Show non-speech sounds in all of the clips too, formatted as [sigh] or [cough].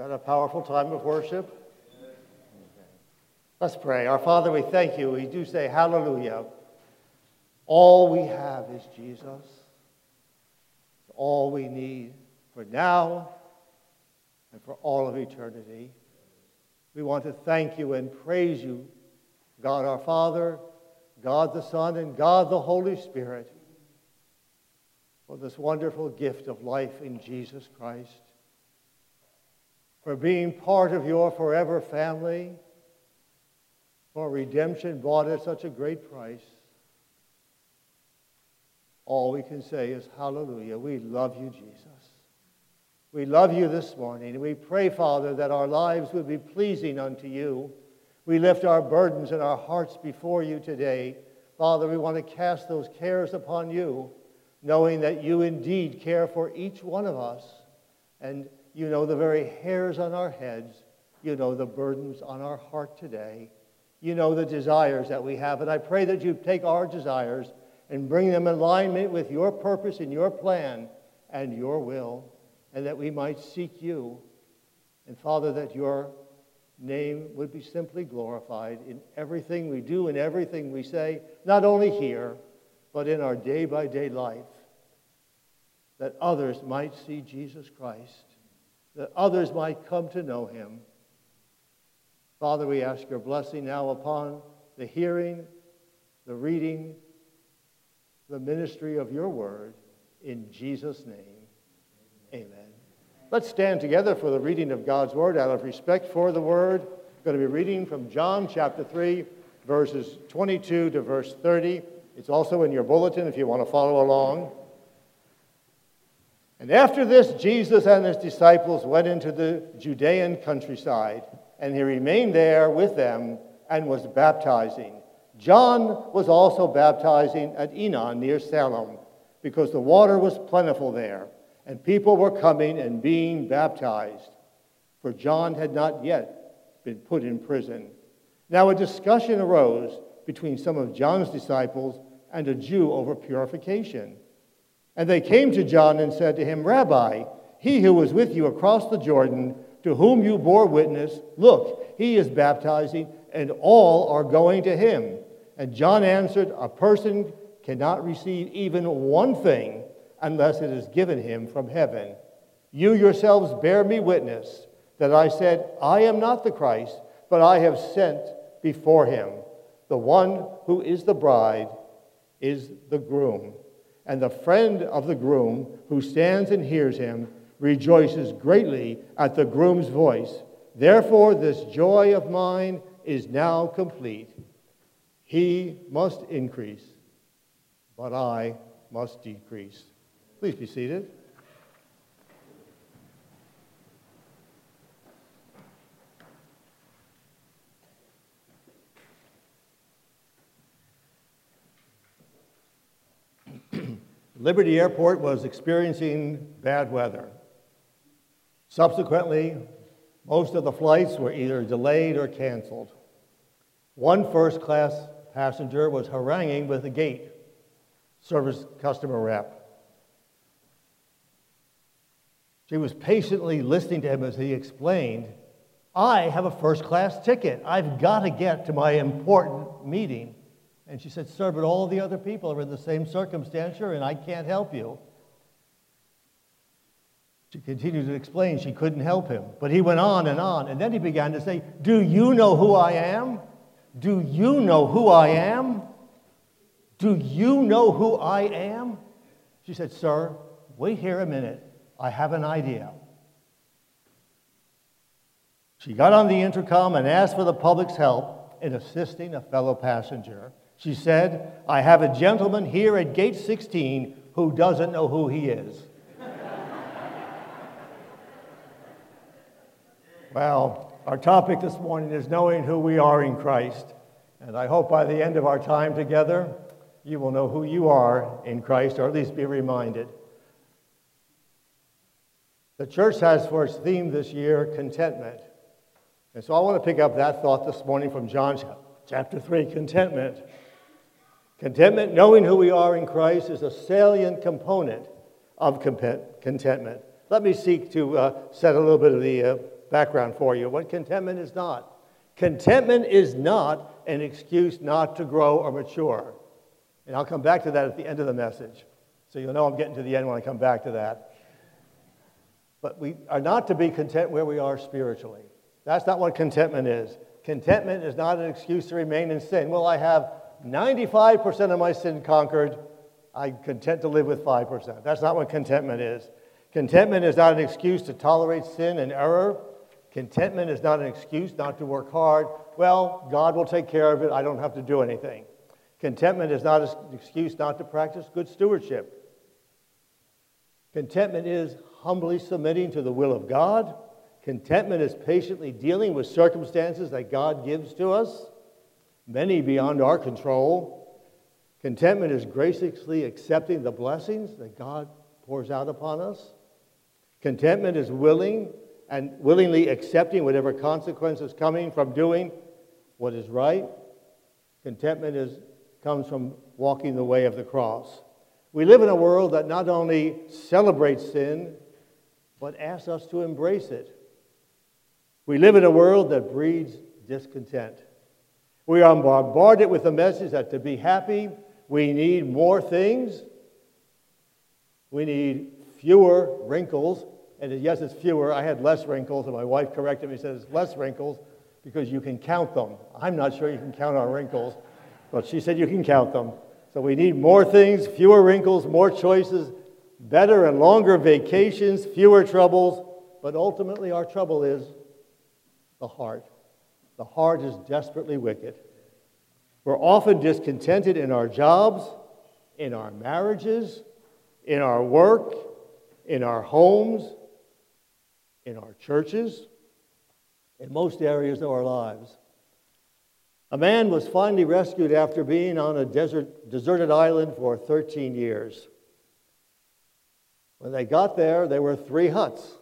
that a powerful time of worship? Let's pray. Our Father, we thank you. We do say hallelujah. All we have is Jesus. All we need for now and for all of eternity. We want to thank you and praise you, God our Father, God the Son, and God the Holy Spirit, for this wonderful gift of life in Jesus Christ for being part of your forever family, for redemption bought at such a great price. All we can say is hallelujah. We love you, Jesus. We love you this morning. We pray, Father, that our lives would be pleasing unto you. We lift our burdens and our hearts before you today. Father, we want to cast those cares upon you, knowing that you indeed care for each one of us. And you know the very hairs on our heads. You know the burdens on our heart today. You know the desires that we have. And I pray that you take our desires and bring them in alignment with your purpose and your plan and your will, and that we might seek you. And Father, that your name would be simply glorified in everything we do and everything we say, not only here, but in our day by day life, that others might see Jesus Christ that others might come to know him. Father, we ask your blessing now upon the hearing, the reading, the ministry of your word. In Jesus' name, amen. Let's stand together for the reading of God's word out of respect for the word. I'm going to be reading from John chapter 3, verses 22 to verse 30. It's also in your bulletin if you want to follow along. And after this, Jesus and his disciples went into the Judean countryside, and he remained there with them and was baptizing. John was also baptizing at Enon near Salem, because the water was plentiful there, and people were coming and being baptized, for John had not yet been put in prison. Now a discussion arose between some of John's disciples and a Jew over purification. And they came to John and said to him, Rabbi, he who was with you across the Jordan, to whom you bore witness, look, he is baptizing, and all are going to him. And John answered, A person cannot receive even one thing unless it is given him from heaven. You yourselves bear me witness that I said, I am not the Christ, but I have sent before him. The one who is the bride is the groom and the friend of the groom who stands and hears him rejoices greatly at the groom's voice. Therefore, this joy of mine is now complete. He must increase, but I must decrease. Please be seated. Liberty Airport was experiencing bad weather. Subsequently, most of the flights were either delayed or canceled. One first class passenger was haranguing with a gate service customer rep. She was patiently listening to him as he explained, I have a first class ticket. I've got to get to my important meeting. And she said, Sir, but all the other people are in the same circumstance and I can't help you. She continued to explain she couldn't help him. But he went on and on. And then he began to say, Do you know who I am? Do you know who I am? Do you know who I am? She said, Sir, wait here a minute. I have an idea. She got on the intercom and asked for the public's help in assisting a fellow passenger. She said, I have a gentleman here at gate 16 who doesn't know who he is. well, our topic this morning is knowing who we are in Christ. And I hope by the end of our time together, you will know who you are in Christ, or at least be reminded. The church has for its theme this year contentment. And so I want to pick up that thought this morning from John chapter 3 contentment. Contentment, knowing who we are in Christ, is a salient component of contentment. Let me seek to uh, set a little bit of the uh, background for you what contentment is not. Contentment is not an excuse not to grow or mature. And I'll come back to that at the end of the message. So you'll know I'm getting to the end when I come back to that. But we are not to be content where we are spiritually. That's not what contentment is. Contentment is not an excuse to remain in sin. Well, I have 95% of my sin conquered. I'm content to live with 5%. That's not what contentment is. Contentment is not an excuse to tolerate sin and error. Contentment is not an excuse not to work hard. Well, God will take care of it. I don't have to do anything. Contentment is not an excuse not to practice good stewardship. Contentment is humbly submitting to the will of God. Contentment is patiently dealing with circumstances that God gives to us, many beyond our control. Contentment is graciously accepting the blessings that God pours out upon us. Contentment is willing and willingly accepting whatever consequences coming from doing what is right. Contentment is, comes from walking the way of the cross. We live in a world that not only celebrates sin, but asks us to embrace it. We live in a world that breeds discontent. We are bombarded with the message that to be happy, we need more things. We need fewer wrinkles. And yes, it's fewer. I had less wrinkles, and my wife corrected me and it's less wrinkles because you can count them. I'm not sure you can count our wrinkles, but she said you can count them. So we need more things, fewer wrinkles, more choices, better and longer vacations, fewer troubles. But ultimately, our trouble is the heart. The heart is desperately wicked. We're often discontented in our jobs, in our marriages, in our work, in our homes, in our churches, in most areas of our lives. A man was finally rescued after being on a desert, deserted island for 13 years. When they got there, there were three huts.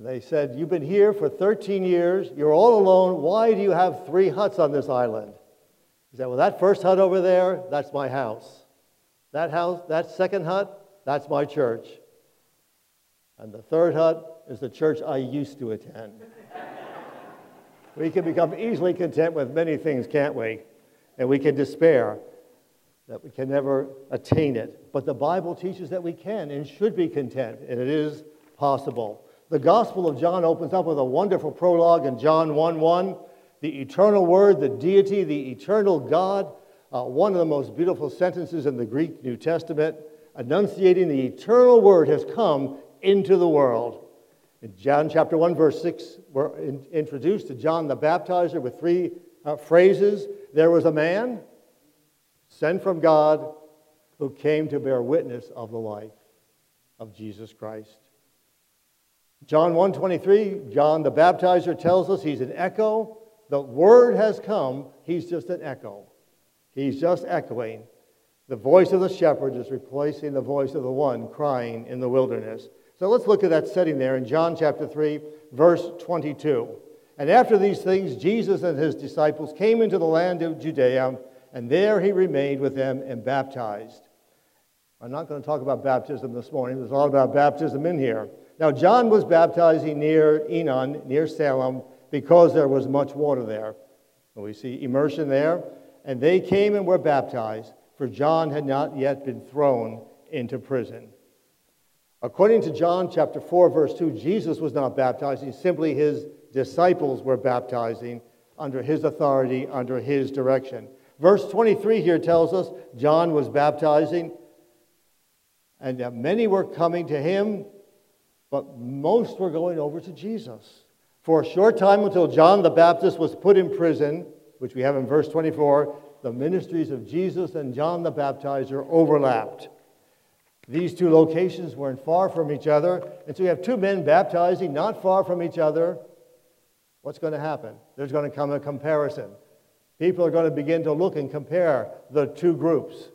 And they said, You've been here for 13 years. You're all alone. Why do you have three huts on this island? He said, Well, that first hut over there, that's my house. That house, that second hut, that's my church. And the third hut is the church I used to attend. [laughs] we can become easily content with many things, can't we? And we can despair that we can never attain it. But the Bible teaches that we can and should be content, and it is possible. The Gospel of John opens up with a wonderful prologue in John 1 1. The eternal Word, the deity, the eternal God, uh, one of the most beautiful sentences in the Greek New Testament, enunciating the eternal Word has come into the world. In John chapter 1, verse 6, we're in, introduced to John the Baptizer with three uh, phrases. There was a man sent from God who came to bear witness of the life of Jesus Christ. John 1:23, John the Baptizer tells us he's an echo. The word has come, he's just an echo. He's just echoing. The voice of the shepherd is replacing the voice of the one crying in the wilderness. So let's look at that setting there in John chapter 3, verse 22. And after these things, Jesus and his disciples came into the land of Judea, and there he remained with them and baptized. I'm not going to talk about baptism this morning. There's a lot about baptism in here. Now, John was baptizing near Enon, near Salem, because there was much water there. And we see immersion there. And they came and were baptized, for John had not yet been thrown into prison. According to John chapter 4, verse 2, Jesus was not baptizing, simply his disciples were baptizing under his authority, under his direction. Verse 23 here tells us John was baptizing, and many were coming to him, but most were going over to Jesus. For a short time until John the Baptist was put in prison, which we have in verse 24, the ministries of Jesus and John the Baptizer overlapped. These two locations weren't far from each other. And so you have two men baptizing not far from each other. What's going to happen? There's going to come a comparison. People are going to begin to look and compare the two groups.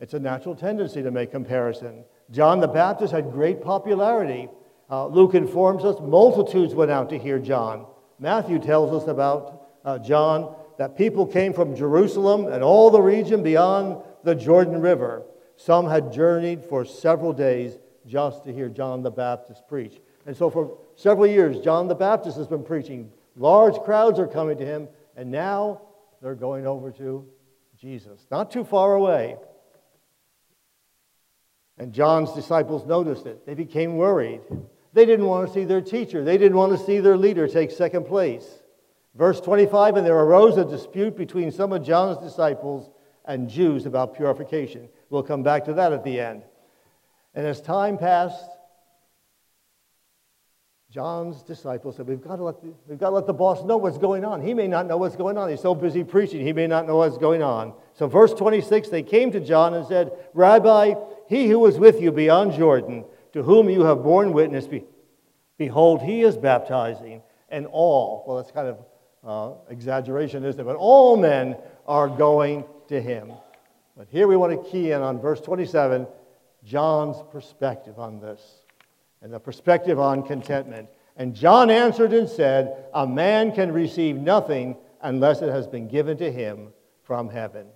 It's a natural tendency to make comparison. John the Baptist had great popularity. Uh, Luke informs us multitudes went out to hear John. Matthew tells us about uh, John that people came from Jerusalem and all the region beyond the Jordan River. Some had journeyed for several days just to hear John the Baptist preach. And so for several years, John the Baptist has been preaching. Large crowds are coming to him, and now they're going over to Jesus, not too far away. And John's disciples noticed it. They became worried. They didn't want to see their teacher, they didn't want to see their leader take second place. Verse 25 And there arose a dispute between some of John's disciples and Jews about purification. We'll come back to that at the end. And as time passed, John's disciples said, we've got, to let the, we've got to let the boss know what's going on. He may not know what's going on. He's so busy preaching, he may not know what's going on. So, verse 26, they came to John and said, Rabbi, he who was with you beyond Jordan, to whom you have borne witness, be, behold, he is baptizing, and all, well, that's kind of uh, exaggeration, isn't it? But all men are going to him. But here we want to key in on verse 27, John's perspective on this and the perspective on contentment. And John answered and said, A man can receive nothing unless it has been given to him from heaven.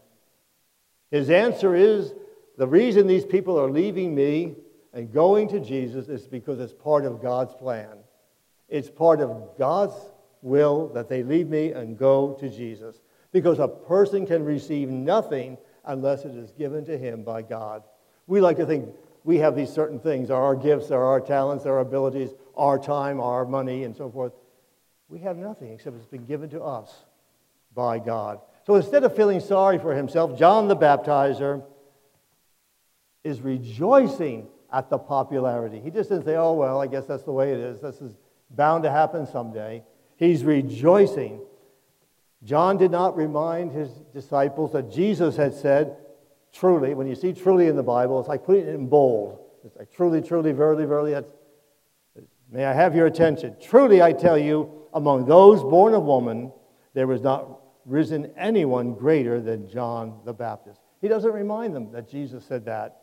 His answer is the reason these people are leaving me and going to Jesus is because it's part of God's plan. It's part of God's will that they leave me and go to Jesus. Because a person can receive nothing unless it is given to him by God. We like to think we have these certain things our gifts, our talents, our abilities, our time, our money, and so forth. We have nothing except it's been given to us by God. So instead of feeling sorry for himself, John the Baptizer is rejoicing at the popularity. He just didn't say, oh, well, I guess that's the way it is. This is bound to happen someday. He's rejoicing. John did not remind his disciples that Jesus had said, truly, when you see truly in the Bible, it's like putting it in bold. It's like truly, truly, verily, verily. That's, may I have your attention? Truly, I tell you, among those born of woman, there was not risen anyone greater than John the Baptist. He doesn't remind them that Jesus said that,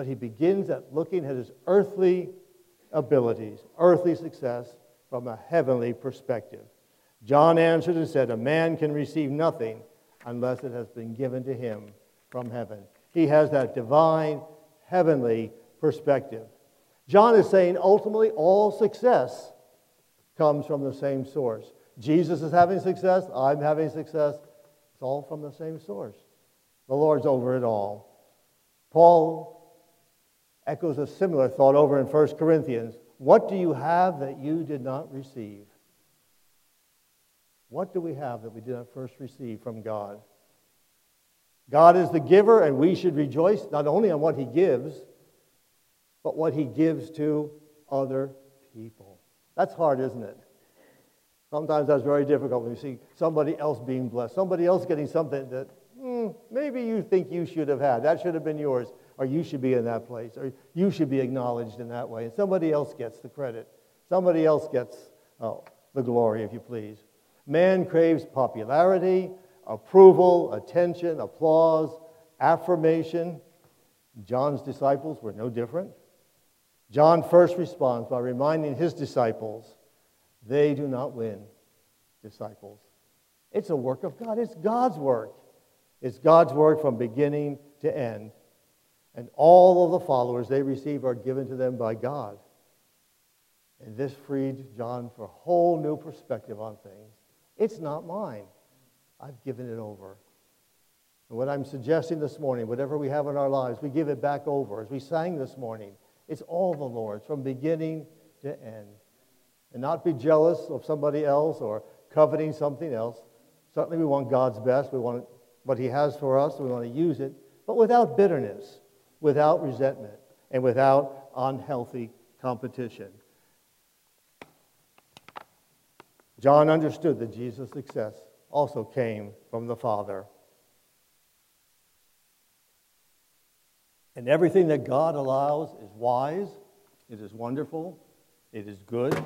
but he begins at looking at his earthly abilities, earthly success from a heavenly perspective. John answered and said, A man can receive nothing unless it has been given to him from heaven. He has that divine, heavenly perspective. John is saying ultimately all success comes from the same source. Jesus is having success, I'm having success. It's all from the same source. The Lord's over it all. Paul echoes a similar thought over in 1 Corinthians. What do you have that you did not receive? What do we have that we did not first receive from God? God is the giver, and we should rejoice not only on what He gives, but what He gives to other people. That's hard, isn't it? Sometimes that's very difficult when you see somebody else being blessed, somebody else getting something that mm, maybe you think you should have had. That should have been yours, or you should be in that place, or you should be acknowledged in that way. And somebody else gets the credit. Somebody else gets oh, the glory, if you please. Man craves popularity, approval, attention, applause, affirmation. John's disciples were no different. John first responds by reminding his disciples they do not win, disciples. It's a work of God, it's God's work. It's God's work from beginning to end. And all of the followers they receive are given to them by God. And this freed John for a whole new perspective on things. It's not mine. I've given it over. And what I'm suggesting this morning, whatever we have in our lives, we give it back over. As we sang this morning, it's all the Lord's from beginning to end. And not be jealous of somebody else or coveting something else. Certainly, we want God's best. We want what He has for us. We want to use it, but without bitterness, without resentment, and without unhealthy competition. John understood that Jesus' success also came from the Father. And everything that God allows is wise, it is wonderful, it is good.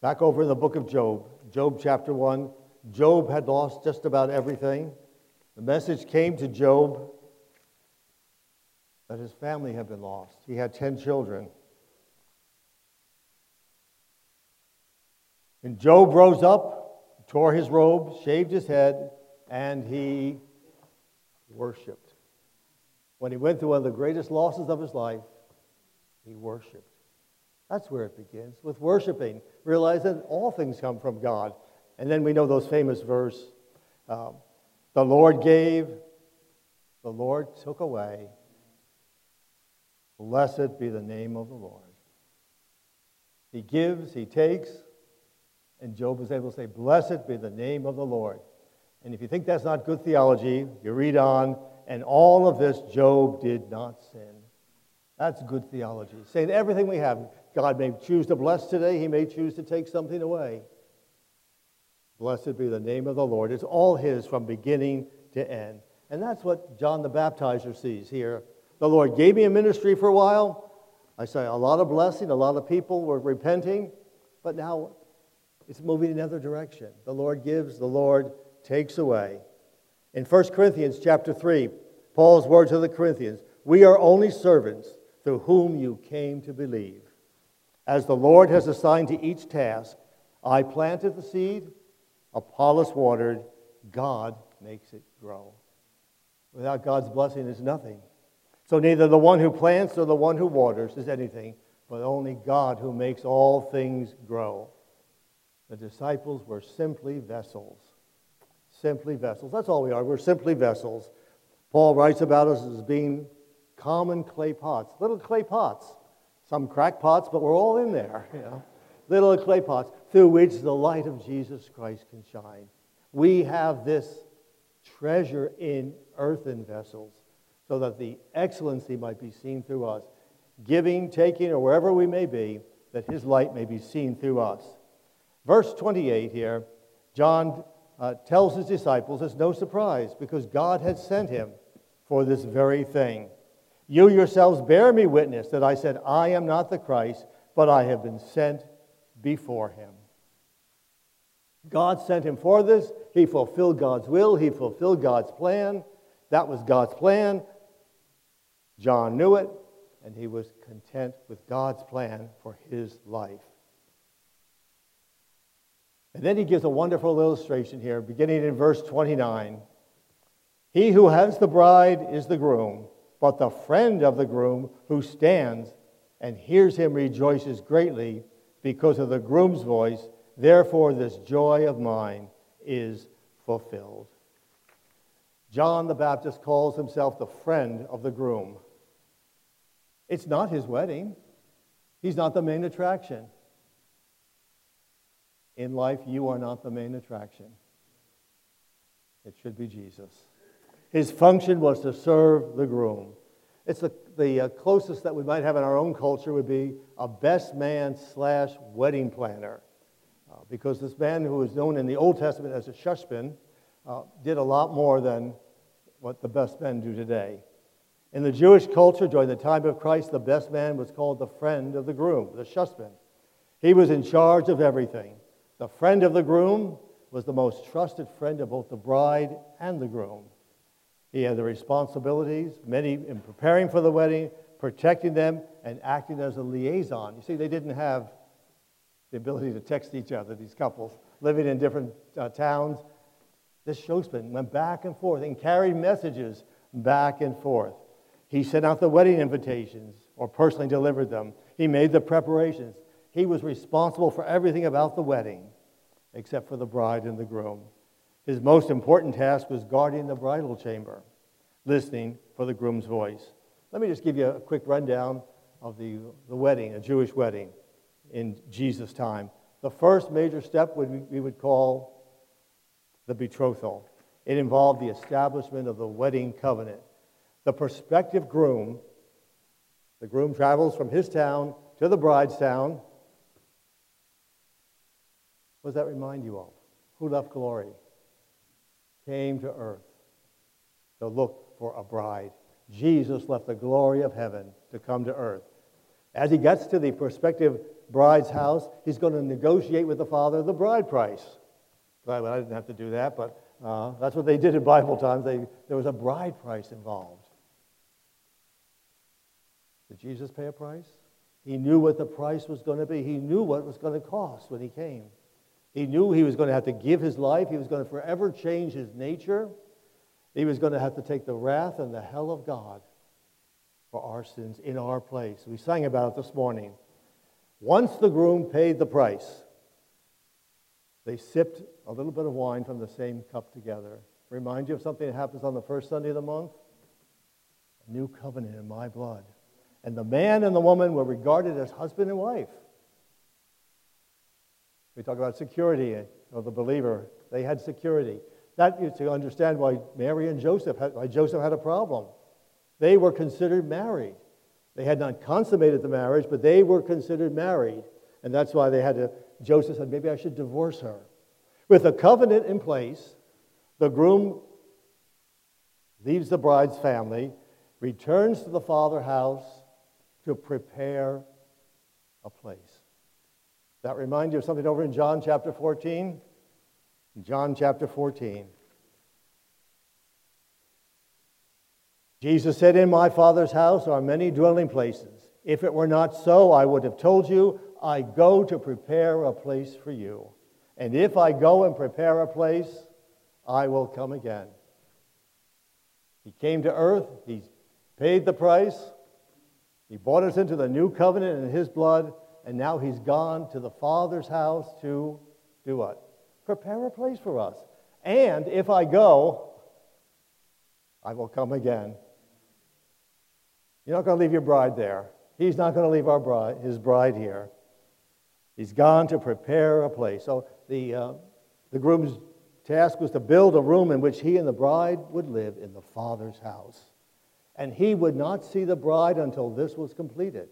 Back over in the book of Job, Job chapter 1, Job had lost just about everything. The message came to Job that his family had been lost. He had 10 children. And Job rose up, tore his robe, shaved his head, and he worshiped. when he went through one of the greatest losses of his life, he worshiped. That's where it begins, with worshiping. Realize that all things come from God. And then we know those famous verse um, The Lord gave, the Lord took away. Blessed be the name of the Lord. He gives, he takes, and Job was able to say, Blessed be the name of the Lord. And if you think that's not good theology, you read on, and all of this Job did not sin. That's good theology. Saying everything we have, God may choose to bless today, He may choose to take something away. Blessed be the name of the Lord. It's all His from beginning to end. And that's what John the Baptizer sees here. The Lord gave me a ministry for a while. I say a lot of blessing, a lot of people were repenting, but now it's moving in another direction. The Lord gives, the Lord takes away. In 1 Corinthians chapter 3, Paul's words to the Corinthians, we are only servants through whom you came to believe. As the Lord has assigned to each task, I planted the seed, Apollos watered, God makes it grow. Without God's blessing is nothing. So neither the one who plants nor the one who waters is anything, but only God who makes all things grow. The disciples were simply vessels. Simply vessels. That's all we are. We're simply vessels. Paul writes about us as being common clay pots, little clay pots. Some crack pots, but we're all in there, [laughs] you know. Little clay pots through which the light of Jesus Christ can shine. We have this treasure in earthen vessels so that the excellency might be seen through us. Giving, taking, or wherever we may be, that his light may be seen through us. Verse 28 here, John uh, tells his disciples it's no surprise because God had sent him for this very thing. You yourselves bear me witness that I said, I am not the Christ, but I have been sent before him. God sent him for this. He fulfilled God's will, he fulfilled God's plan. That was God's plan. John knew it, and he was content with God's plan for his life. And then he gives a wonderful illustration here, beginning in verse 29. He who has the bride is the groom, but the friend of the groom who stands and hears him rejoices greatly because of the groom's voice. Therefore, this joy of mine is fulfilled. John the Baptist calls himself the friend of the groom. It's not his wedding, he's not the main attraction. In life, you are not the main attraction. It should be Jesus. His function was to serve the groom. It's the, the uh, closest that we might have in our own culture would be a best man slash wedding planner. Uh, because this man who is known in the Old Testament as a shushbin uh, did a lot more than what the best men do today. In the Jewish culture during the time of Christ, the best man was called the friend of the groom, the shushbin. He was in charge of everything. The friend of the groom was the most trusted friend of both the bride and the groom. He had the responsibilities, many in preparing for the wedding, protecting them, and acting as a liaison. You see, they didn't have the ability to text each other, these couples, living in different uh, towns. This shushbin went back and forth and carried messages back and forth. He sent out the wedding invitations or personally delivered them. He made the preparations. He was responsible for everything about the wedding except for the bride and the groom. His most important task was guarding the bridal chamber, listening for the groom's voice. Let me just give you a quick rundown of the, the wedding, a Jewish wedding in Jesus' time. The first major step would, we would call the betrothal. It involved the establishment of the wedding covenant. The prospective groom, the groom travels from his town to the bride's town. What does that remind you of? Who left glory? Came to earth to look for a bride. Jesus left the glory of heaven to come to earth. As he gets to the prospective bride's house, he's going to negotiate with the father the bride price. Well, I didn't have to do that, but uh, that's what they did in Bible times. They, there was a bride price involved. Did Jesus pay a price? He knew what the price was going to be. He knew what it was going to cost when he came. He knew he was going to have to give his life. He was going to forever change his nature. He was going to have to take the wrath and the hell of God for our sins in our place. We sang about it this morning. Once the groom paid the price, they sipped a little bit of wine from the same cup together. Remind you of something that happens on the first Sunday of the month? A new covenant in my blood. And the man and the woman were regarded as husband and wife. We talk about security of the believer. They had security. That is to understand why Mary and Joseph had, why Joseph had a problem. They were considered married. They had not consummated the marriage, but they were considered married. And that's why they had to, Joseph said, maybe I should divorce her. With a covenant in place, the groom leaves the bride's family, returns to the father house to prepare a place. That remind you of something over in John chapter 14? John chapter 14. Jesus said, In my Father's house are many dwelling places. If it were not so, I would have told you, I go to prepare a place for you. And if I go and prepare a place, I will come again. He came to earth, he paid the price, he brought us into the new covenant in his blood, and now he's gone to the Father's house to do what? Prepare a place for us. And if I go, I will come again. You're not going to leave your bride there. He's not going to leave our bride, his bride here. He's gone to prepare a place. So the, uh, the groom's task was to build a room in which he and the bride would live in the Father's house. And he would not see the bride until this was completed.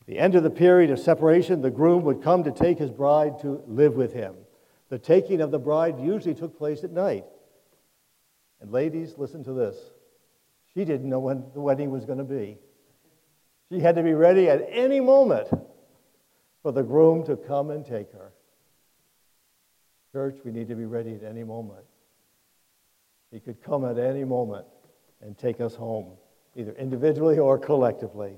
At the end of the period of separation, the groom would come to take his bride to live with him. The taking of the bride usually took place at night. And ladies, listen to this. She didn't know when the wedding was going to be. She had to be ready at any moment for the groom to come and take her. Church, we need to be ready at any moment. He could come at any moment and take us home, either individually or collectively.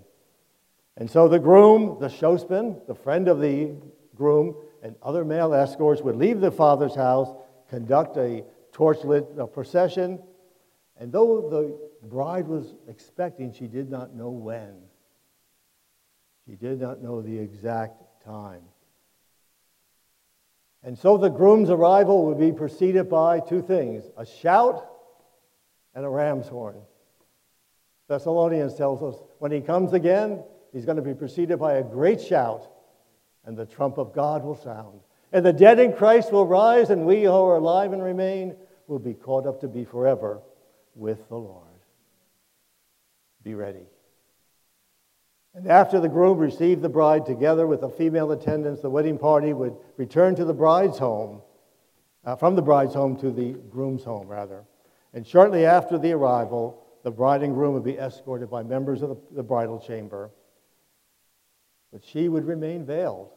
And so the groom, the shushbin, the friend of the groom, and other male escorts would leave the father's house, conduct a torchlit procession, and though the bride was expecting, she did not know when. She did not know the exact time. And so the groom's arrival would be preceded by two things a shout and a ram's horn. Thessalonians tells us when he comes again, he's going to be preceded by a great shout, and the trump of God will sound. And the dead in Christ will rise, and we who are alive and remain will be caught up to be forever with the Lord. Be ready. And after the groom received the bride together with the female attendants, the wedding party would return to the bride's home, uh, from the bride's home to the groom's home, rather. And shortly after the arrival, the bride and groom would be escorted by members of the, the bridal chamber. But she would remain veiled.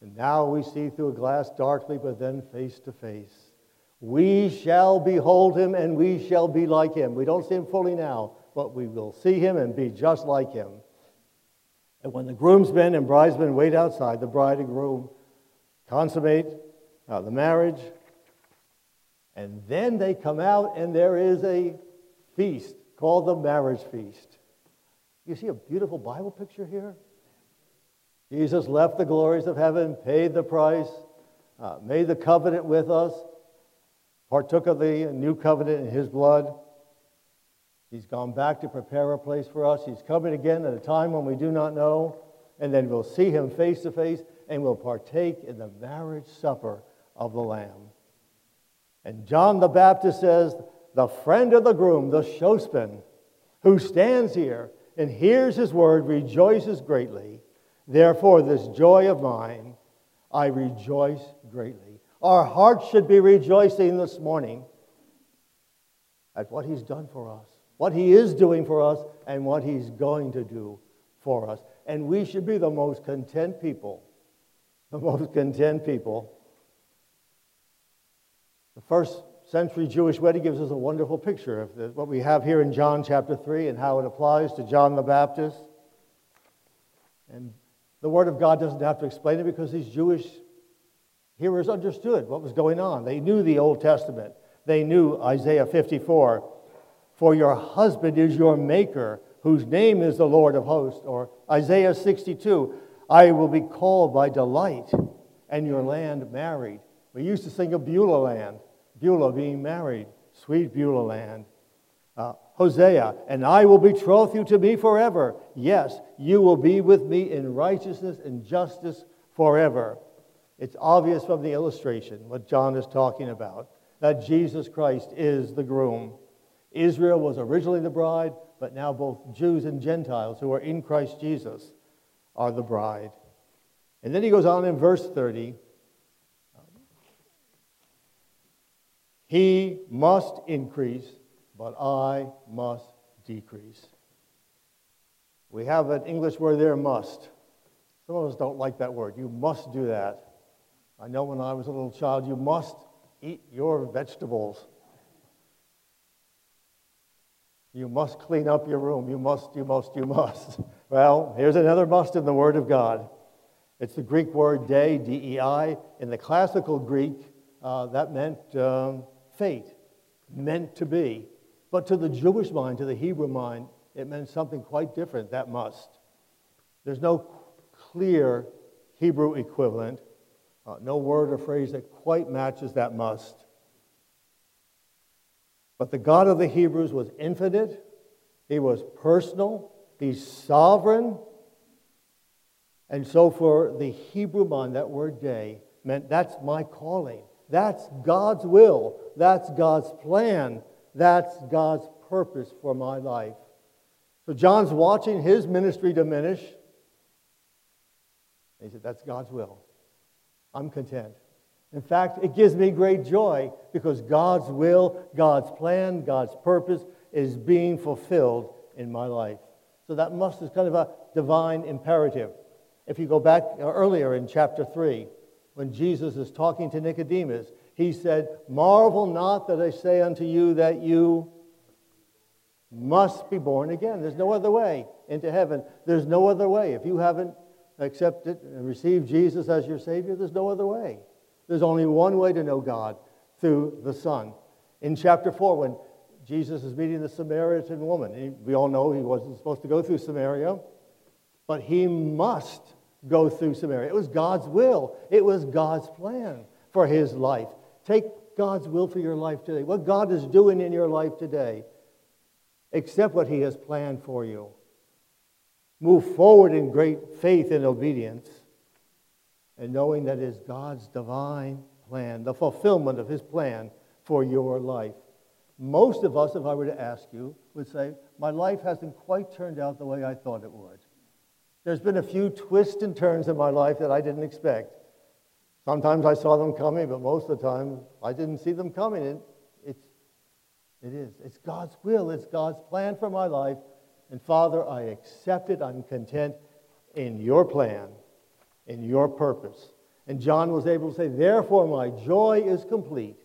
And now we see through a glass darkly, but then face to face. We shall behold him and we shall be like him. We don't see him fully now, but we will see him and be just like him. And when the groomsmen and bridesmen wait outside, the bride and groom consummate uh, the marriage, and then they come out and there is a feast called the marriage feast. You see a beautiful Bible picture here? Jesus left the glories of heaven, paid the price, uh, made the covenant with us, partook of the new covenant in his blood. He's gone back to prepare a place for us. He's coming again at a time when we do not know. And then we'll see him face to face and we'll partake in the marriage supper of the Lamb. And John the Baptist says, The friend of the groom, the shushbin, who stands here and hears his word, rejoices greatly. Therefore, this joy of mine, I rejoice greatly. Our hearts should be rejoicing this morning at what he's done for us what He is doing for us and what He's going to do for us. And we should be the most content people. The most content people. The first century Jewish wedding gives us a wonderful picture of what we have here in John chapter 3 and how it applies to John the Baptist. And the Word of God doesn't have to explain it because these Jewish hearers understood what was going on. They knew the Old Testament, they knew Isaiah 54. For your husband is your maker, whose name is the Lord of hosts. Or Isaiah 62, I will be called by delight, and your land married. We used to sing of Beulah land, Beulah being married, sweet Beulah land. Uh, Hosea, and I will betroth you to me forever. Yes, you will be with me in righteousness and justice forever. It's obvious from the illustration what John is talking about that Jesus Christ is the groom. Israel was originally the bride, but now both Jews and Gentiles who are in Christ Jesus are the bride. And then he goes on in verse 30 He must increase, but I must decrease. We have an English word there, must. Some of us don't like that word. You must do that. I know when I was a little child, you must eat your vegetables. You must clean up your room. You must, you must, you must. [laughs] Well, here's another must in the Word of God. It's the Greek word dei, D E I. In the classical Greek, uh, that meant um, fate, meant to be. But to the Jewish mind, to the Hebrew mind, it meant something quite different, that must. There's no clear Hebrew equivalent, uh, no word or phrase that quite matches that must. But the God of the Hebrews was infinite, He was personal, He's sovereign. And so, for the Hebrew mind, that word dei meant that's my calling. That's God's will. That's God's plan. That's God's purpose for my life. So, John's watching his ministry diminish. he said, That's God's will. I'm content. In fact, it gives me great joy because God's will, God's plan, God's purpose is being fulfilled in my life. So that must is kind of a divine imperative. If you go back uh, earlier in chapter 3, when Jesus is talking to Nicodemus, he said, Marvel not that I say unto you that you must be born again. There's no other way into heaven. There's no other way. If you haven't accepted and received Jesus as your Savior, there's no other way. There's only one way to know God through the Son. In chapter 4, when Jesus is meeting the Samaritan woman, we all know he wasn't supposed to go through Samaria, but he must go through Samaria. It was God's will, it was God's plan for his life. Take God's will for your life today. What God is doing in your life today, accept what he has planned for you. Move forward in great faith and obedience and knowing that is God's divine plan, the fulfillment of His plan for your life. Most of us, if I were to ask you, would say, My life hasn't quite turned out the way I thought it would. There's been a few twists and turns in my life that I didn't expect. Sometimes I saw them coming, but most of the time I didn't see them coming. It, it's, it is. It's God's will, it's God's plan for my life. And Father, I accept it. I'm content in your plan in your purpose. And John was able to say, Therefore, my joy is complete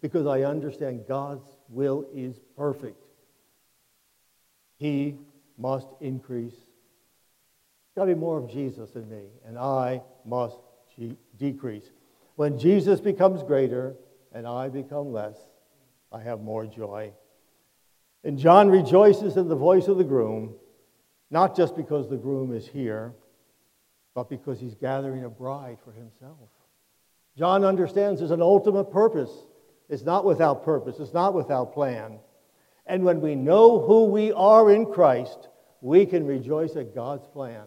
because I understand God's will is perfect. He must increase. There's got to be more of Jesus in me, and I must decrease. When Jesus becomes greater and I become less, I have more joy. And John rejoices in the voice of the groom, not just because the groom is here, but because he's gathering a bride for himself. John understands there's an ultimate purpose. It's not without purpose, it's not without plan. And when we know who we are in Christ, we can rejoice at God's plan.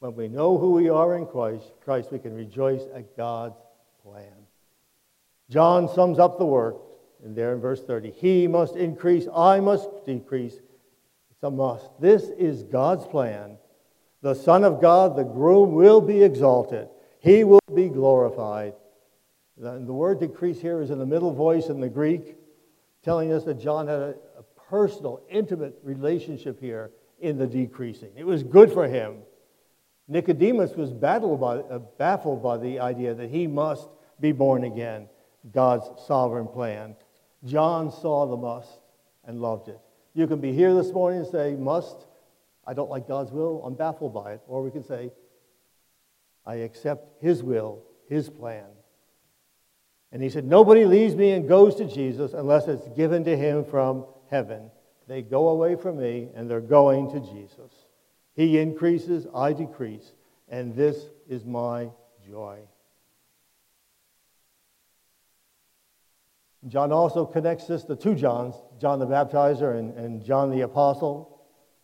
When we know who we are in Christ, Christ, we can rejoice at God's plan. John sums up the work in there in verse 30. He must increase, I must decrease. It's a must. This is God's plan the Son of God, the groom, will be exalted. He will be glorified. The, the word decrease here is in the middle voice in the Greek, telling us that John had a, a personal, intimate relationship here in the decreasing. It was good for him. Nicodemus was by, uh, baffled by the idea that he must be born again, God's sovereign plan. John saw the must and loved it. You can be here this morning and say, must, I don't like God's will, I'm baffled by it. Or we can say, I accept His will, His plan. And he said, Nobody leaves me and goes to Jesus unless it's given to him from heaven. They go away from me and they're going to Jesus. He increases, I decrease, and this is my joy. John also connects this, to two Johns, John the Baptizer and, and John the Apostle.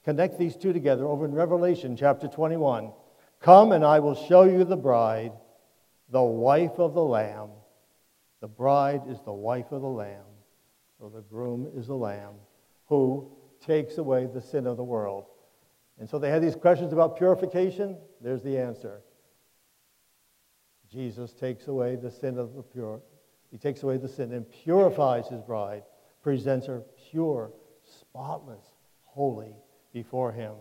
Connect these two together over in Revelation chapter 21. Come and I will show you the bride, the wife of the Lamb. The bride is the wife of the Lamb. So the groom is the Lamb who takes away the sin of the world. And so they had these questions about purification. There's the answer. Jesus takes away the sin of the pure. He takes away the sin and purifies his bride, presents her pure, spotless, holy before him.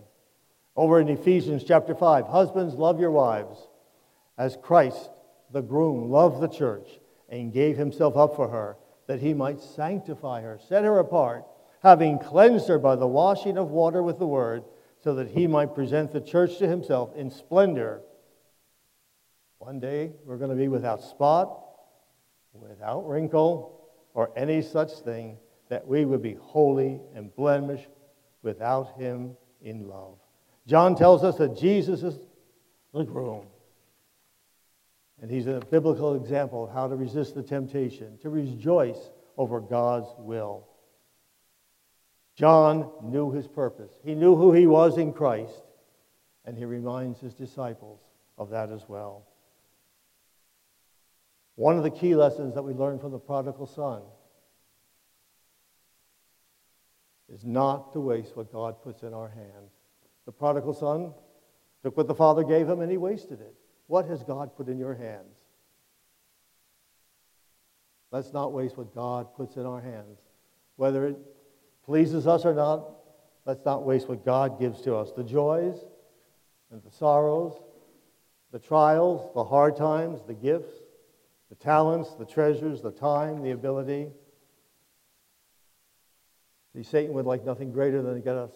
Over in Ephesians chapter 5, husbands, love your wives as Christ, the groom, loved the church and gave himself up for her, that he might sanctify her, set her apart, having cleansed her by the washing of water with the word, so that he might present the church to himself in splendor. One day we're going to be without spot, without wrinkle, or any such thing, that we would be holy and blemished without him in love. John tells us that Jesus is the groom. And he's a biblical example of how to resist the temptation, to rejoice over God's will. John knew his purpose. He knew who he was in Christ, and he reminds his disciples of that as well. One of the key lessons that we learn from the prodigal son is not to waste what God puts in our hands. The prodigal son took what the father gave him and he wasted it. What has God put in your hands? Let's not waste what God puts in our hands. Whether it pleases us or not, let's not waste what God gives to us. The joys and the sorrows, the trials, the hard times, the gifts, the talents, the treasures, the time, the ability. See, Satan would like nothing greater than to get us,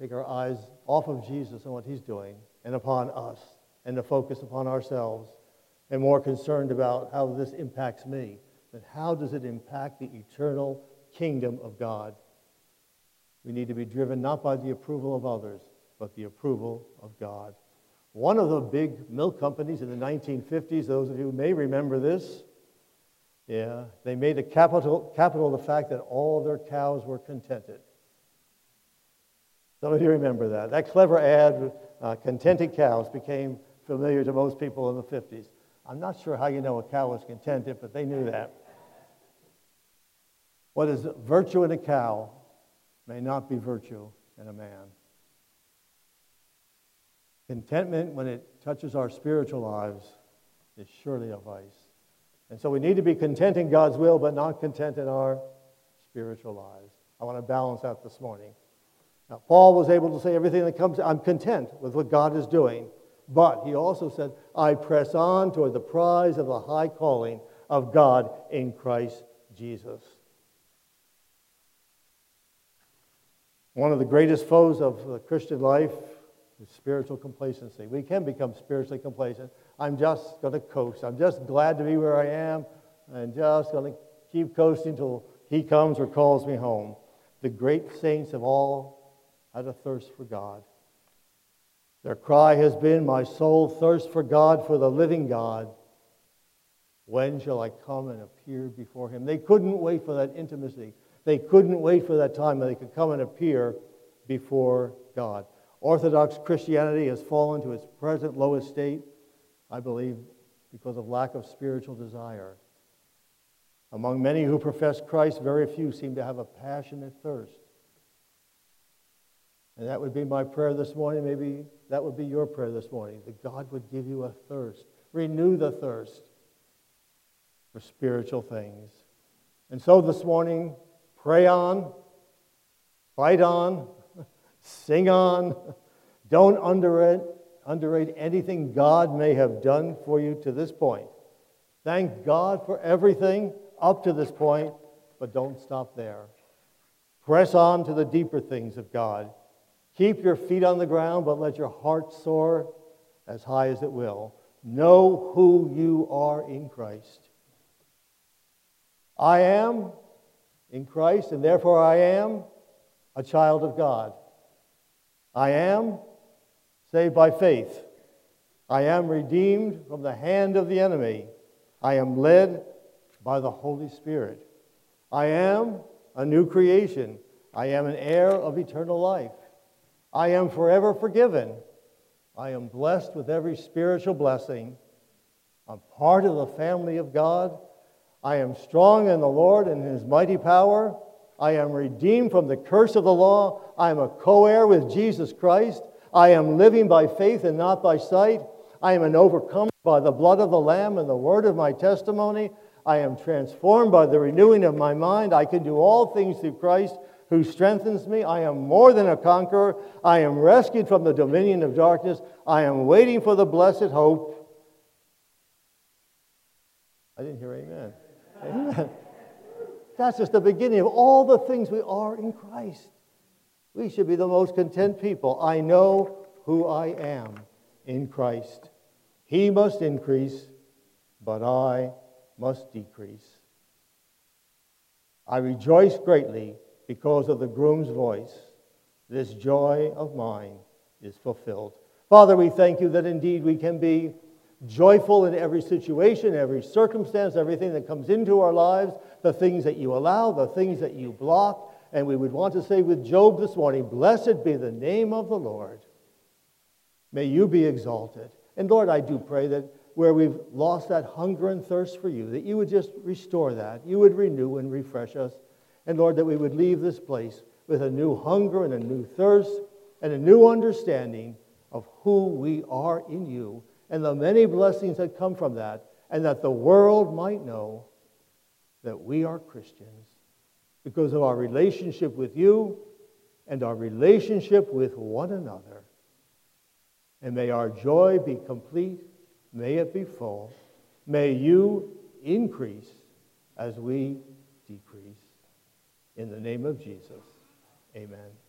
take our eyes off of Jesus and what he's doing and upon us and to focus upon ourselves and more concerned about how this impacts me than how does it impact the eternal kingdom of God. We need to be driven not by the approval of others, but the approval of God. One of the big milk companies in the 1950s, those of you may remember this, yeah, they made a capital, capital the fact that all their cows were contented. Some of you remember that. That clever ad, uh, contented cows, became familiar to most people in the 50s. I'm not sure how you know a cow was contented, but they knew that. What is virtue in a cow may not be virtue in a man. Contentment, when it touches our spiritual lives, is surely a vice. And so we need to be content in God's will, but not content in our spiritual lives. I want to balance that this morning. Now, Paul was able to say everything that comes, I'm content with what God is doing. But he also said, I press on toward the prize of the high calling of God in Christ Jesus. One of the greatest foes of the Christian life is spiritual complacency. We can become spiritually complacent. I'm just going to coast. I'm just glad to be where I am and just going to keep coasting until he comes or calls me home. The great saints have all had a thirst for God. Their cry has been, My soul thirsts for God, for the living God. When shall I come and appear before him? They couldn't wait for that intimacy. They couldn't wait for that time when they could come and appear before God. Orthodox Christianity has fallen to its present lowest state, I believe, because of lack of spiritual desire. Among many who profess Christ, very few seem to have a passionate thirst. And that would be my prayer this morning. Maybe that would be your prayer this morning that God would give you a thirst, renew the thirst for spiritual things. And so this morning, pray on, fight on, [laughs] sing on. [laughs] Don't underrate, underrate anything God may have done for you to this point. Thank God for everything up to this point, but don't stop there. Press on to the deeper things of God. Keep your feet on the ground, but let your heart soar as high as it will. Know who you are in Christ. I am in Christ, and therefore I am a child of God. I am saved by faith. I am redeemed from the hand of the enemy. I am led by the Holy Spirit. I am a new creation. I am an heir of eternal life. I am forever forgiven. I am blessed with every spiritual blessing. I'm part of the family of God. I am strong in the Lord and his mighty power. I am redeemed from the curse of the law. I am a co heir with Jesus Christ. I am living by faith and not by sight. I am an overcomer by the blood of the Lamb and the word of my testimony. I am transformed by the renewing of my mind. I can do all things through Christ who strengthens me. I am more than a conqueror. I am rescued from the dominion of darkness. I am waiting for the blessed hope. I didn't hear amen. Amen. That's just the beginning of all the things we are in Christ. We should be the most content people. I know who I am in Christ. He must increase, but I must decrease. I rejoice greatly because of the groom's voice. This joy of mine is fulfilled. Father, we thank you that indeed we can be joyful in every situation, every circumstance, everything that comes into our lives, the things that you allow, the things that you block. And we would want to say with Job this morning, Blessed be the name of the Lord. May you be exalted. And Lord, I do pray that where we've lost that hunger and thirst for you, that you would just restore that. You would renew and refresh us. And Lord, that we would leave this place with a new hunger and a new thirst and a new understanding of who we are in you and the many blessings that come from that, and that the world might know that we are Christians because of our relationship with you and our relationship with one another. And may our joy be complete, may it be full, may you increase as we decrease. In the name of Jesus, amen.